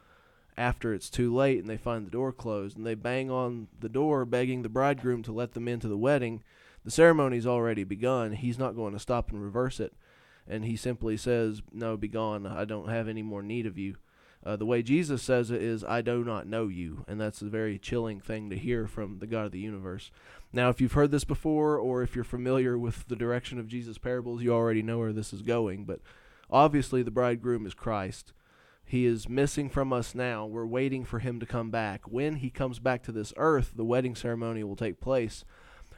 after it's too late and they find the door closed and they bang on the door begging the bridegroom to let them into the wedding. The ceremony's already begun. He's not going to stop and reverse it. And he simply says, No, be gone. I don't have any more need of you. Uh, the way Jesus says it is, I do not know you. And that's a very chilling thing to hear from the God of the universe. Now, if you've heard this before, or if you're familiar with the direction of Jesus' parables, you already know where this is going. But obviously, the bridegroom is Christ. He is missing from us now. We're waiting for him to come back. When he comes back to this earth, the wedding ceremony will take place.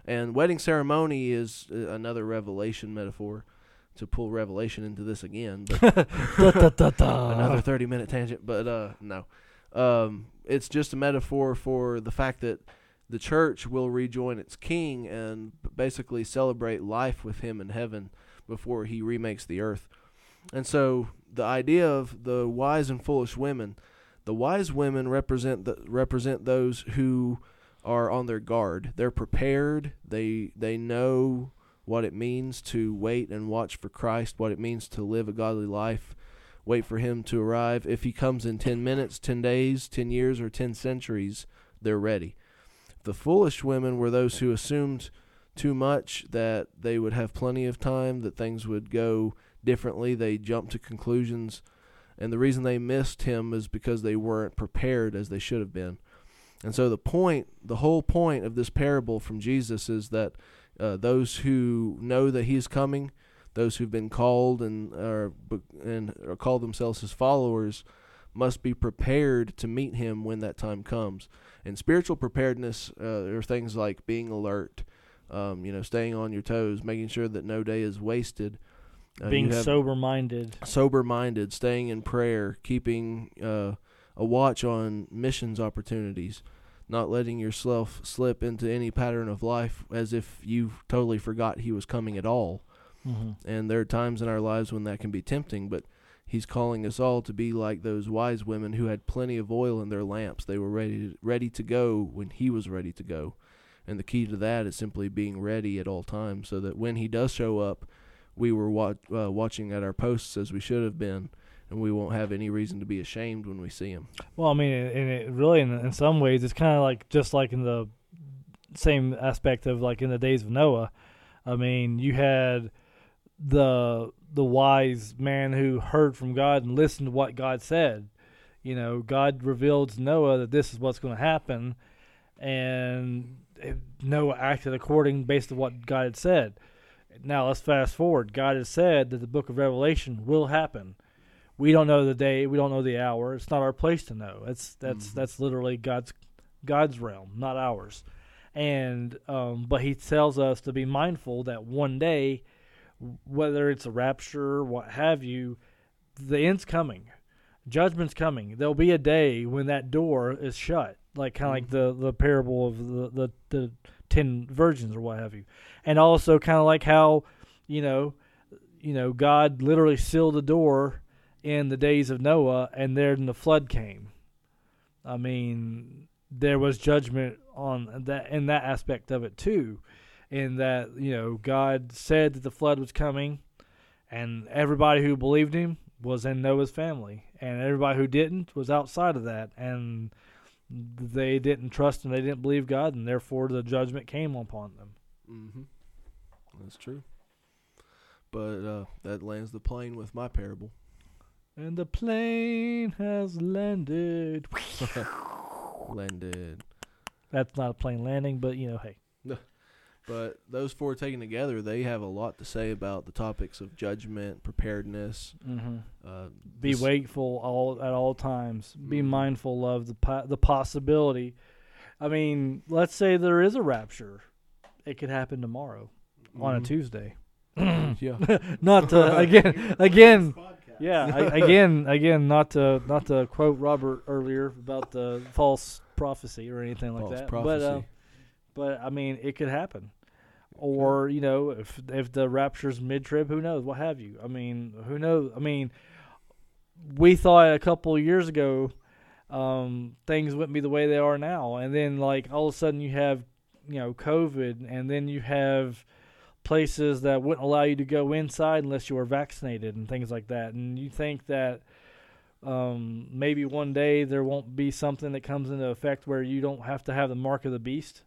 And wedding ceremony is uh, another revelation metaphor to pull Revelation into this again, but [LAUGHS] another thirty minute tangent. But uh, no, um, it's just a metaphor for the fact that the church will rejoin its king and basically celebrate life with him in heaven before he remakes the earth. And so the idea of the wise and foolish women, the wise women represent the, represent those who are on their guard. They're prepared. They they know what it means to wait and watch for Christ, what it means to live a godly life, wait for Him to arrive. If He comes in 10 minutes, 10 days, 10 years, or 10 centuries, they're ready. The foolish women were those who assumed too much that they would have plenty of time, that things would go differently. They jumped to conclusions. And the reason they missed him is because they weren't prepared as they should have been. And so the point, the whole point of this parable from Jesus is that uh, those who know that He is coming, those who've been called and are and are call themselves His followers, must be prepared to meet Him when that time comes. And spiritual preparedness uh, are things like being alert, um, you know, staying on your toes, making sure that no day is wasted. Uh, being sober minded. Sober minded, staying in prayer, keeping uh, a watch on missions opportunities not letting yourself slip into any pattern of life as if you totally forgot he was coming at all. Mm-hmm. And there are times in our lives when that can be tempting, but he's calling us all to be like those wise women who had plenty of oil in their lamps. They were ready to, ready to go when he was ready to go. And the key to that is simply being ready at all times so that when he does show up, we were uh, watching at our posts as we should have been, and we won't have any reason to be ashamed when we see him. Well, I mean, and it really, in, in some ways, it's kind of like just like in the same aspect of like in the days of Noah. I mean, you had the the wise man who heard from God and listened to what God said. You know, God revealed to Noah that this is what's going to happen, and Noah acted according based on what God had said. Now let's fast forward. God has said that the book of Revelation will happen. We don't know the day, we don't know the hour. It's not our place to know. That's that's Mhm. that's literally God's God's realm, not ours. And um, but He tells us to be mindful that one day, whether it's a rapture, what have you, the end's coming, judgment's coming. There'll be a day when that door is shut, like kind of like the the parable of the the, the ten virgins or what have you, and also kind of like how, you know, you know, God literally sealed the door in the days of Noah, and then the flood came. I mean, there was judgment on that in that aspect of it too, in that you know God said that the flood was coming, and everybody who believed Him was in Noah's family, and everybody who didn't was outside of that, and they didn't trust and they didn't believe God, and therefore the judgment came upon them. Mm-hmm. That's true. But uh, that lands the plane with my parable. And the plane has landed. [LAUGHS] Landed. That's not a plane landing, but you know, hey. But those four taken together, they have a lot to say about the topics of judgment, preparedness. Mm-hmm. Uh, Be this- wakeful all at all times. Be Mhm. mindful of the po- the possibility. I mean, let's say there is a rapture. It could happen tomorrow on a Mhm. Tuesday. yeah. [LAUGHS] not to [LAUGHS] again again yeah I, again again not to not to quote Robert earlier about the false prophecy or anything like False that. prophecy. But uh, but I mean it could happen. Or you know if if the rapture's mid trib, who knows? What have you? I mean, who knows? I mean, we thought a couple of years ago um, things wouldn't be the way they are now, and then like all of a sudden you have you know COVID, and then you have places that wouldn't allow you to go inside unless you were vaccinated and things like that, and you think that um, maybe one day there won't be something that comes into effect where you don't have to have the mark of the beast.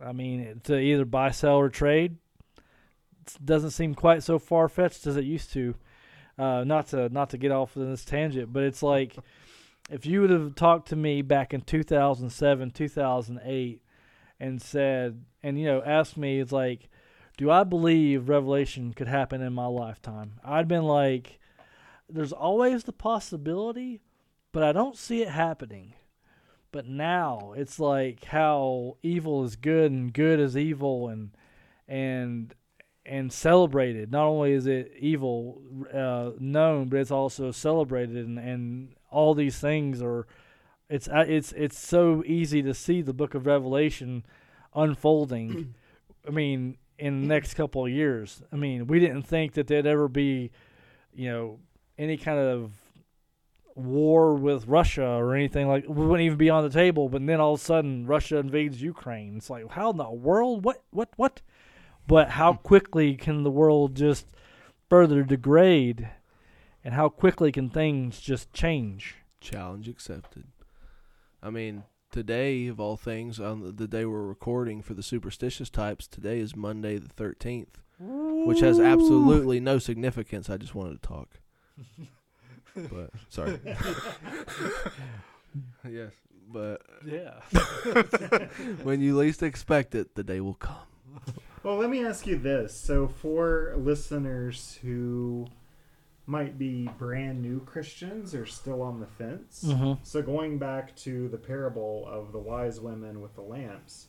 I mean, to either buy, sell, or trade doesn't seem quite so far fetched as it used to. Uh, not to not to get off on this tangent, but it's like if you would have talked to me back in 2007, 2008, and said, and you know, asked me, it's like, do I believe revelation could happen in my lifetime? I'd been like, there's always the possibility, but I don't see it happening. But now it's like how evil is good and good is evil and and and celebrated. Not only is it evil uh, known, but it's also celebrated, and, and all these things are. It's uh, it's it's so easy to see the Book of Revelation unfolding. [CLEARS THROAT] I mean, in the next couple of years. I mean, we didn't think that there'd ever be, you know, any kind of war with Russia or anything like. We wouldn't even be on the table. But then all of a sudden, Russia invades Ukraine. It's like, how in the world? What? What? What? But how hmm. quickly can the world just further degrade, and how quickly can things just change? Challenge accepted. I mean, today of all things, on the, the day we're recording for the superstitious types, today is Monday the thirteenth, which has absolutely no significance. I just wanted to talk. [LAUGHS] but sorry. [LAUGHS] yes, but Yeah. [LAUGHS] when you least expect it, the day will come. Well, let me ask you this. So, for listeners who might be brand new Christians or still on the fence, Mhm. so going back to the parable of the wise women with the lamps,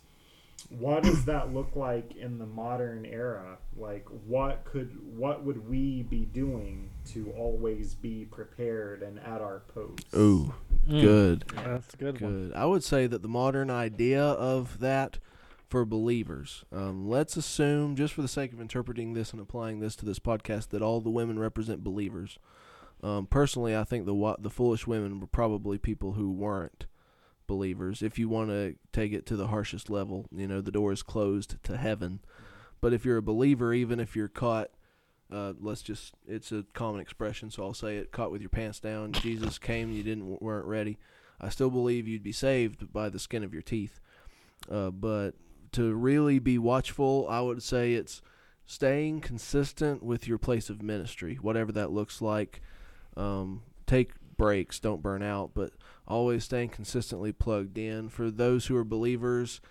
what does that look like in the modern era? Like, what could, what would we be doing to always be prepared and at our post? Ooh, Mm. good. That's a good, one. Good. I would say that the modern idea of that for believers. Um, let's assume, just for the sake of interpreting this and applying this to this podcast, that all the women represent believers. Um, personally, I think the wa- the foolish women were probably people who weren't believers. If you want to take it to the harshest level, you know, the door is closed to heaven. But if you're a believer, even if you're caught, uh, let's just, it's a common expression, so I'll say it, caught with your pants down, Jesus came, you didn't, weren't ready. I still believe you'd be saved by the skin of your teeth. Uh, but to really be watchful, I would say it's staying consistent with your place of ministry, whatever that looks like. Um, take breaks, don't burn out, but always staying consistently plugged in. For those who are believers,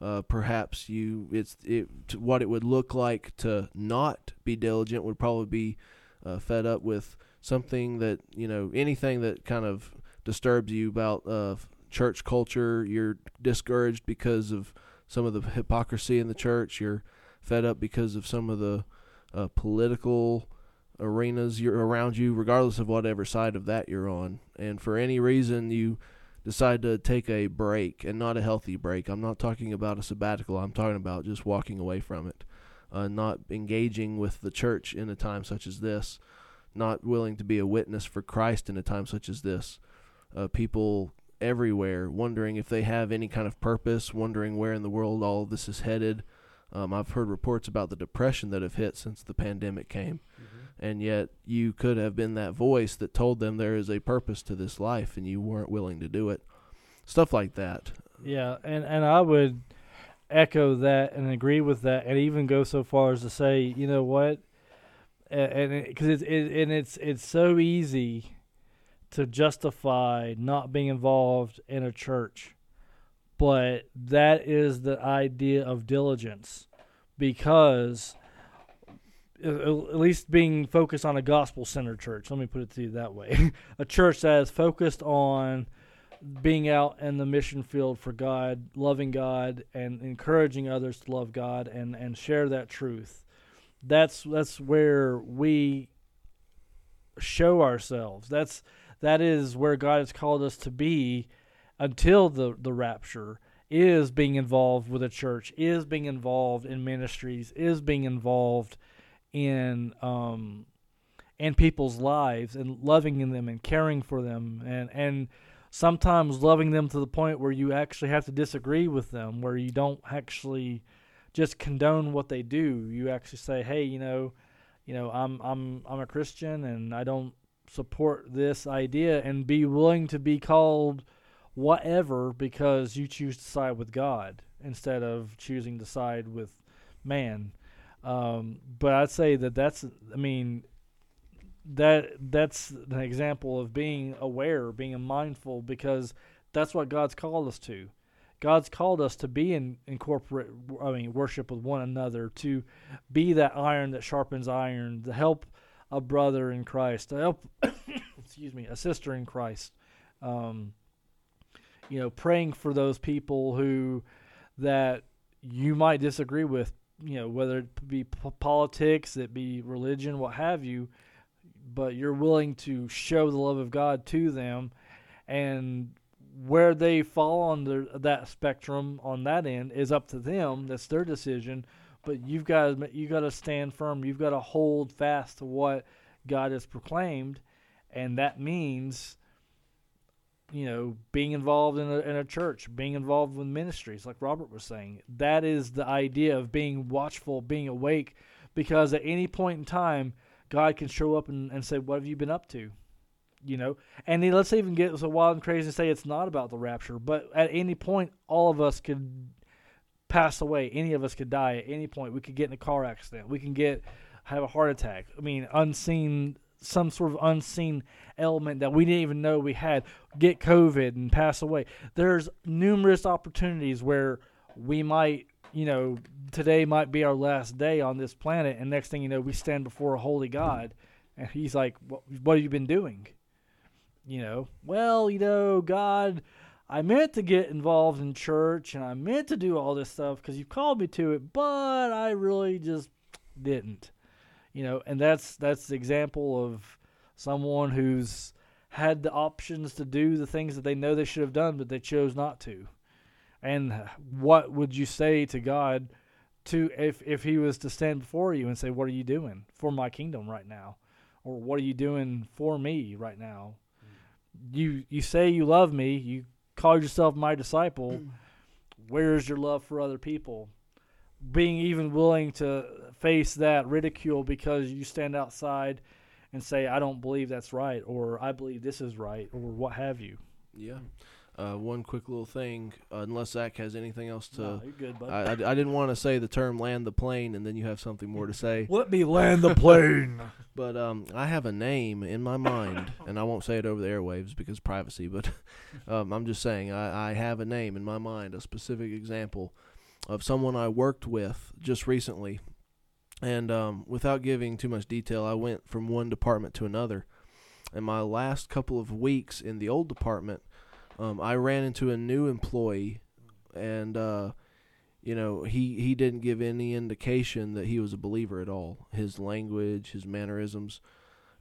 uh, perhaps you it's it what it would look like to not be diligent would probably be uh, fed up with something that you know anything that kind of disturbs you about uh, church culture. You're discouraged because of some of the hypocrisy in the church. You're fed up because of some of the uh, political arenas you're around you, regardless of whatever side of that you're on. And for any reason you decide to take a break and not a healthy break. I'm not talking about a sabbatical. I'm talking about just walking away from it, uh, not engaging with the church in a time such as this, not willing to be a witness for Christ in a time such as this. Uh, people everywhere wondering if they have any kind of purpose, wondering where in the world all this is headed. Um, I've heard reports about the depression that have hit since the pandemic came and yet you could have been that voice that told them there is a purpose to this life and you weren't willing to do it. Stuff like that. Yeah, and and I would echo that and agree with that, and even go so far as to say, you know what, and because it's it, and it's it's so easy to justify not being involved in a church, but that is the idea of diligence, because at least being focused on a gospel-centered church. Let me put it to you that way: [LAUGHS] a church that is focused on being out in the mission field for God, loving God, and encouraging others to love God and, and share that truth. That's that's where we show ourselves. That's that is where God has called us to be until the, the rapture is being involved with a church, is being involved in ministries, is being involved in um in people's lives and loving in them and caring for them and and sometimes loving them to the point where you actually have to disagree with them, where you don't actually just condone what they do. You actually say, "Hey, you know, you know, I'm I'm I'm a Christian and I don't support this idea," and be willing to be called whatever because you choose to side with God instead of choosing to side with man. Um, but I'd say that that's, I mean, that that's an example of being aware, being mindful, because that's what God's called us to. God's called us to be in, in corporate, I mean, worship with one another, to be that iron that sharpens iron, to help a brother in Christ, to help, [COUGHS] excuse me, a sister in Christ. Um, you know, praying for those people who that you might disagree with, you know, whether it be politics, it be religion, what have you, but you're willing to show the love of God to them, and where they fall on the, that spectrum on that end is up to them. That's their decision. But you've got to, you got to stand firm. You've got to hold fast to what God has proclaimed, and that means you know, being involved in a, in a church, being involved with ministries, like Robert was saying. That is the idea of being watchful, being awake, because at any point in time, God can show up and, and say, What have you been up to? You know, and let's even get so wild and crazy and say it's not about the rapture, but at any point, all of us could pass away. Any of us could die at any point. We could get in a car accident. We can get have a heart attack. I mean, unseen some sort of unseen element that we didn't even know we had get covid and pass away. There's numerous opportunities where we might you know today might be our last day on this planet and next thing you know we stand before a holy god and he's like what, what have you been doing? You know well you know god i meant to get involved in church and i meant to do all this stuff because you called me to it but i really just didn't you know and that's that's the example of someone who's had the options to do the things that they know they should have done but they chose not to And what would you say to God to if if he was to stand before you and say, "What are you doing for my kingdom right now?" or "What are you doing for me right now?" Mm. You you say you love me, you call yourself my disciple. Mm. Where's your love for other people? Being even willing to face that ridicule because you stand outside and say, "I don't believe that's right," or "I believe this is right," or what have you. Yeah. Uh, one quick little thing, uh, unless Zach has anything else to. No, you're good, bud. I, I, I didn't want to say the term land the plane and then you have something more to say. [LAUGHS] Let me land the plane. [LAUGHS] But um, I have a name in my mind, [LAUGHS] and I won't say it over the airwaves because privacy. But um, I'm just saying I, I have a name in my mind, a specific example of someone I worked with just recently. And um, without giving too much detail, I went from one department to another. And my last couple of weeks in the old department, um, I ran into a new employee, and uh, you know he he didn't give any indication that he was a believer at all. His language, his mannerisms,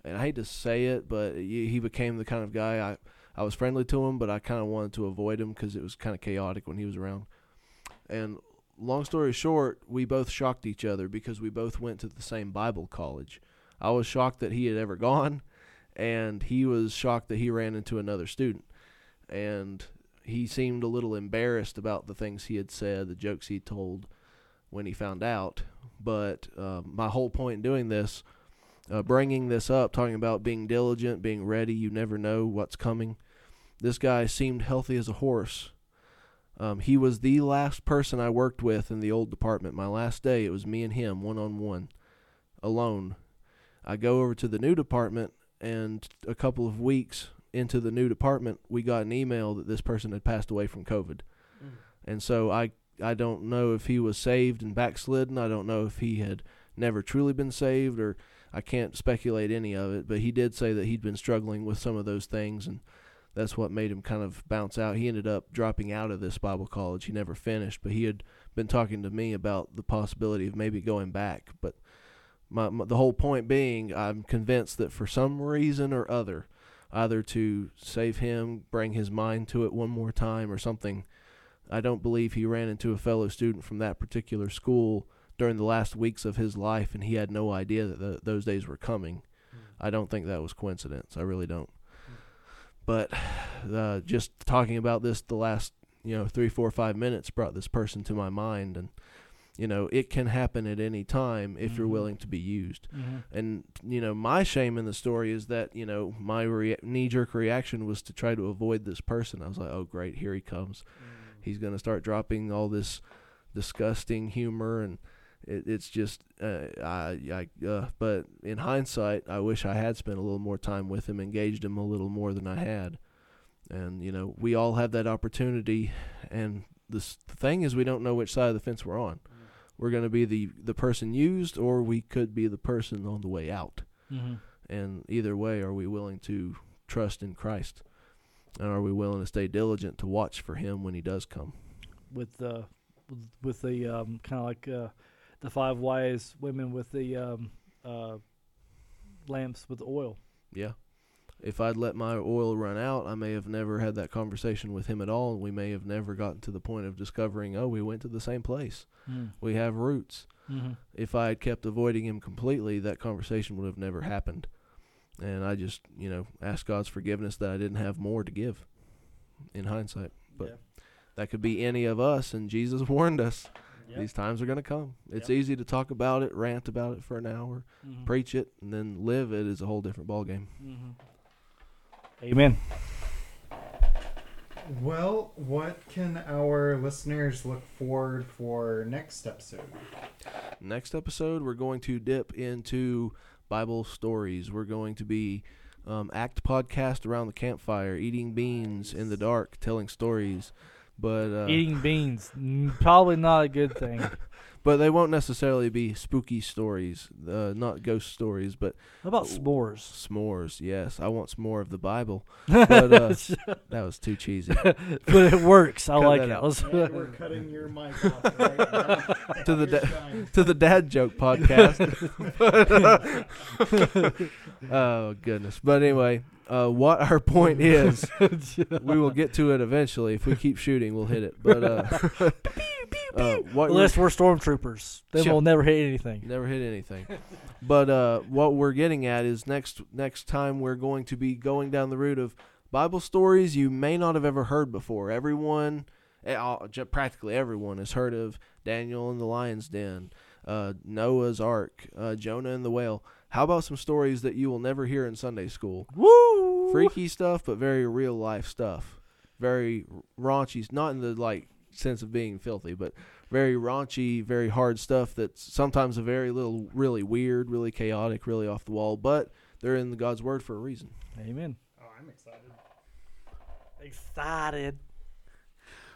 and I hate to say it, but he became the kind of guy I I was friendly to him, but I kind of wanted to avoid him because it was kind of chaotic when he was around. And long story short, we both shocked each other because we both went to the same Bible college. I was shocked that he had ever gone, and he was shocked that he ran into another student and he seemed a little embarrassed about the things he had said, the jokes he told when he found out. But uh, my whole point in doing this, uh, bringing this up, talking about being diligent, being ready, you never know what's coming. This guy seemed healthy as a horse. Um, he was the last person I worked with in the old department. My last day, it was me and him, one on one, alone. I go over to the new department, and a couple of weeks into the new department, we got an email that this person had passed away from COVID. Mm. And so I I don't know if he was saved and backslidden. I don't know if he had never truly been saved or I can't speculate any of it, but he did say that he'd been struggling with some of those things and that's what made him kind of bounce out. He ended up dropping out of this Bible college. He never finished, but he had been talking to me about the possibility of maybe going back. But my, my the whole point being, I'm convinced that for some reason or other, either to save him, bring his mind to it one more time, or something. I don't believe he ran into a fellow student from that particular school during the last weeks of his life, and he had no idea that the, those days were coming. Hmm. I don't think that was coincidence. I really don't. But [SIGHS] uh, just talking about this the last you know three, four, five minutes brought this person to my mind, and you know it can happen at any time if you're Mhm. willing to be used. Mhm. And you know, my shame in the story is that you know my rea- knee-jerk reaction was to try to avoid this person. I was like, "Oh, great, here he comes. He's going to start dropping all this disgusting humor, and it, it's just, uh, I, I, uh, but in hindsight, I wish I had spent a little more time with him, engaged him a little more than I had. And you know, we all have that opportunity, and this, the thing is, we don't know which side of the fence we're on. We're going to be the the person used, or we could be the person on the way out. Mhm. And either way, are we willing to trust in Christ? And are we willing to stay diligent to watch for him when he does come? With the with, with the um, kind of like uh, the five wise women with the um, uh, lamps with oil. Yeah. If I'd let my oil run out, I may have never had that conversation with him at all. and We may have never gotten to the point of discovering, oh, we went to the same place. Mm. We have roots. hmm If I had kept avoiding him completely, that conversation would have never happened. And I just, you know, ask God's forgiveness that I didn't have more to give in hindsight. But that could be any of us, and Jesus [LAUGHS] warned us. Yeah. These times are going to come. It's Yep. easy to talk about it, rant about it for an hour, Mhm. preach it, and then live it is a whole different ballgame. Mhm. Amen. Well, what can our listeners look forward for next episode? Next episode, we're going to dip into Bible stories. We're going to be um, act podcast around the campfire, eating beans in the dark, telling stories. But uh, Eating beans, probably not a good thing. [LAUGHS] but they won't necessarily be spooky stories, uh, not ghost stories, but What about s'mores? s'mores. Yes, I want some more of the Bible. [LAUGHS] But uh, that was too cheesy. [LAUGHS] but it works. I Cut like it. out. Let's- And we're cutting your mic off right now. To the You're da- done. to the dad joke podcast. But, uh, oh goodness! But anyway, uh, what our point is, [LAUGHS] we will get to it eventually. If we keep shooting, we'll hit it. But uh, [LAUGHS] [LAUGHS] uh, what we're- Unless we're stormtroopers, then Sure. we'll never hit anything. Never hit anything. but uh, what we're getting at is next next time we're going to be going down the route of Bible stories you may not have ever heard before. Everyone, eh, practically everyone, has heard of Daniel and the lion's den, uh, Noah's Ark, uh, Jonah and the whale. How about some stories that you will never hear in Sunday school? Woo! Freaky stuff, but very real life stuff. Very raunchy, not in the like sense of being filthy, but very raunchy, very hard stuff that's sometimes a very little really weird, really chaotic, really off the wall, but they're in the God's word for a reason. Amen. Oh, I'm excited. Excited.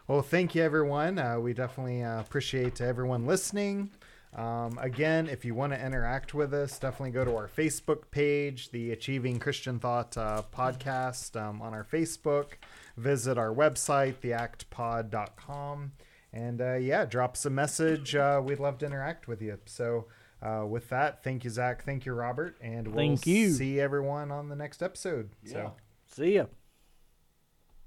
Well, thank you, everyone. Uh, we definitely uh, appreciate everyone listening. Um, again, if you want to interact with us, definitely go to our Facebook page, the Achieving Christian Thought uh, podcast um, on our Facebook. Visit our website, theactpod.com. And uh, yeah, drop us a message. Uh, we'd love to interact with you. So, uh, with that, thank you, Zach. Thank you, Robert. And we'll Thank you. see everyone on the next episode. So. See ya.